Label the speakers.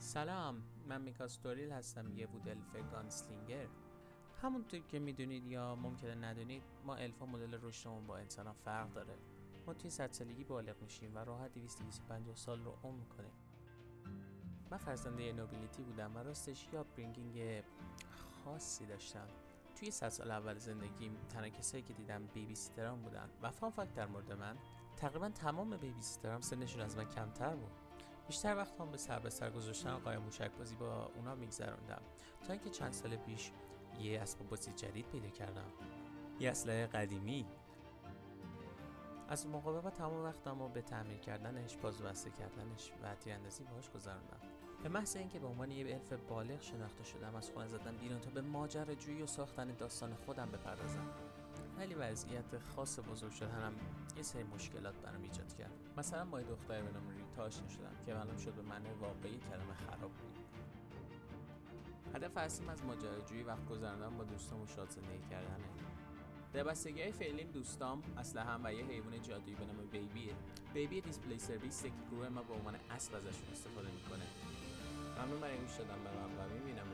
Speaker 1: سلام من میکاستوریل هستم یه wood elf gunslinger همونطور که می‌دونید یا ممکنه ندونید ما الفا مدل رشدمون با انسان ها فرق داره. ما توی صد سالگی بالغ میشیم و راحت 250 سال رو عمر می‌کنیم. من فرزنده nobility ی بودم و راستش upbringing خاصی داشتم. توی صد سال اول زندگیم تنها کسایی که دیدم babysitter ام بودن و fun fact در مورد من تقریبا تمام babysitter ام سنشون از من کمتر بود. بیشتر وقت هم به سر به سر گذاشتن آقای موشک بازی با اونا میگذروندم. تا اینکه چند سال پیش یه اسباب بازی جدید پیدا کردم. یه اسلحه قدیمی. از موقع تمام وقتم رو به تعمیر کردنش بازو بسته کردنش و تیراندازی باهاش گذروندم. به محض اینکه به عنوان یه الف بالغ شناخته شدم از خونه زدم بیرون تا به ماجراجویی و ساختن داستان خودم بپردازم. ولی وضعیت خاص بزرگ شدنم یه سری مشکلات برام ایجاد کرد. مثلا با دختر به نام ریتا آشنا که معلوم شد به معنی واقعی کلمه خراب بود. هدف اصلیم از ماجراجویی وقت گذراندن با دوستام و شاد زندگی کردنه. در بستگی فعلیم دوستام اصلا هم و یه حیوان جادویی به نام بیبیه. بیبی دیسپلی سرویس که گروه ما به عنوان اصل ازشون استفاده می‌کنه. ممنون برای گوش دادن به من و می‌بینم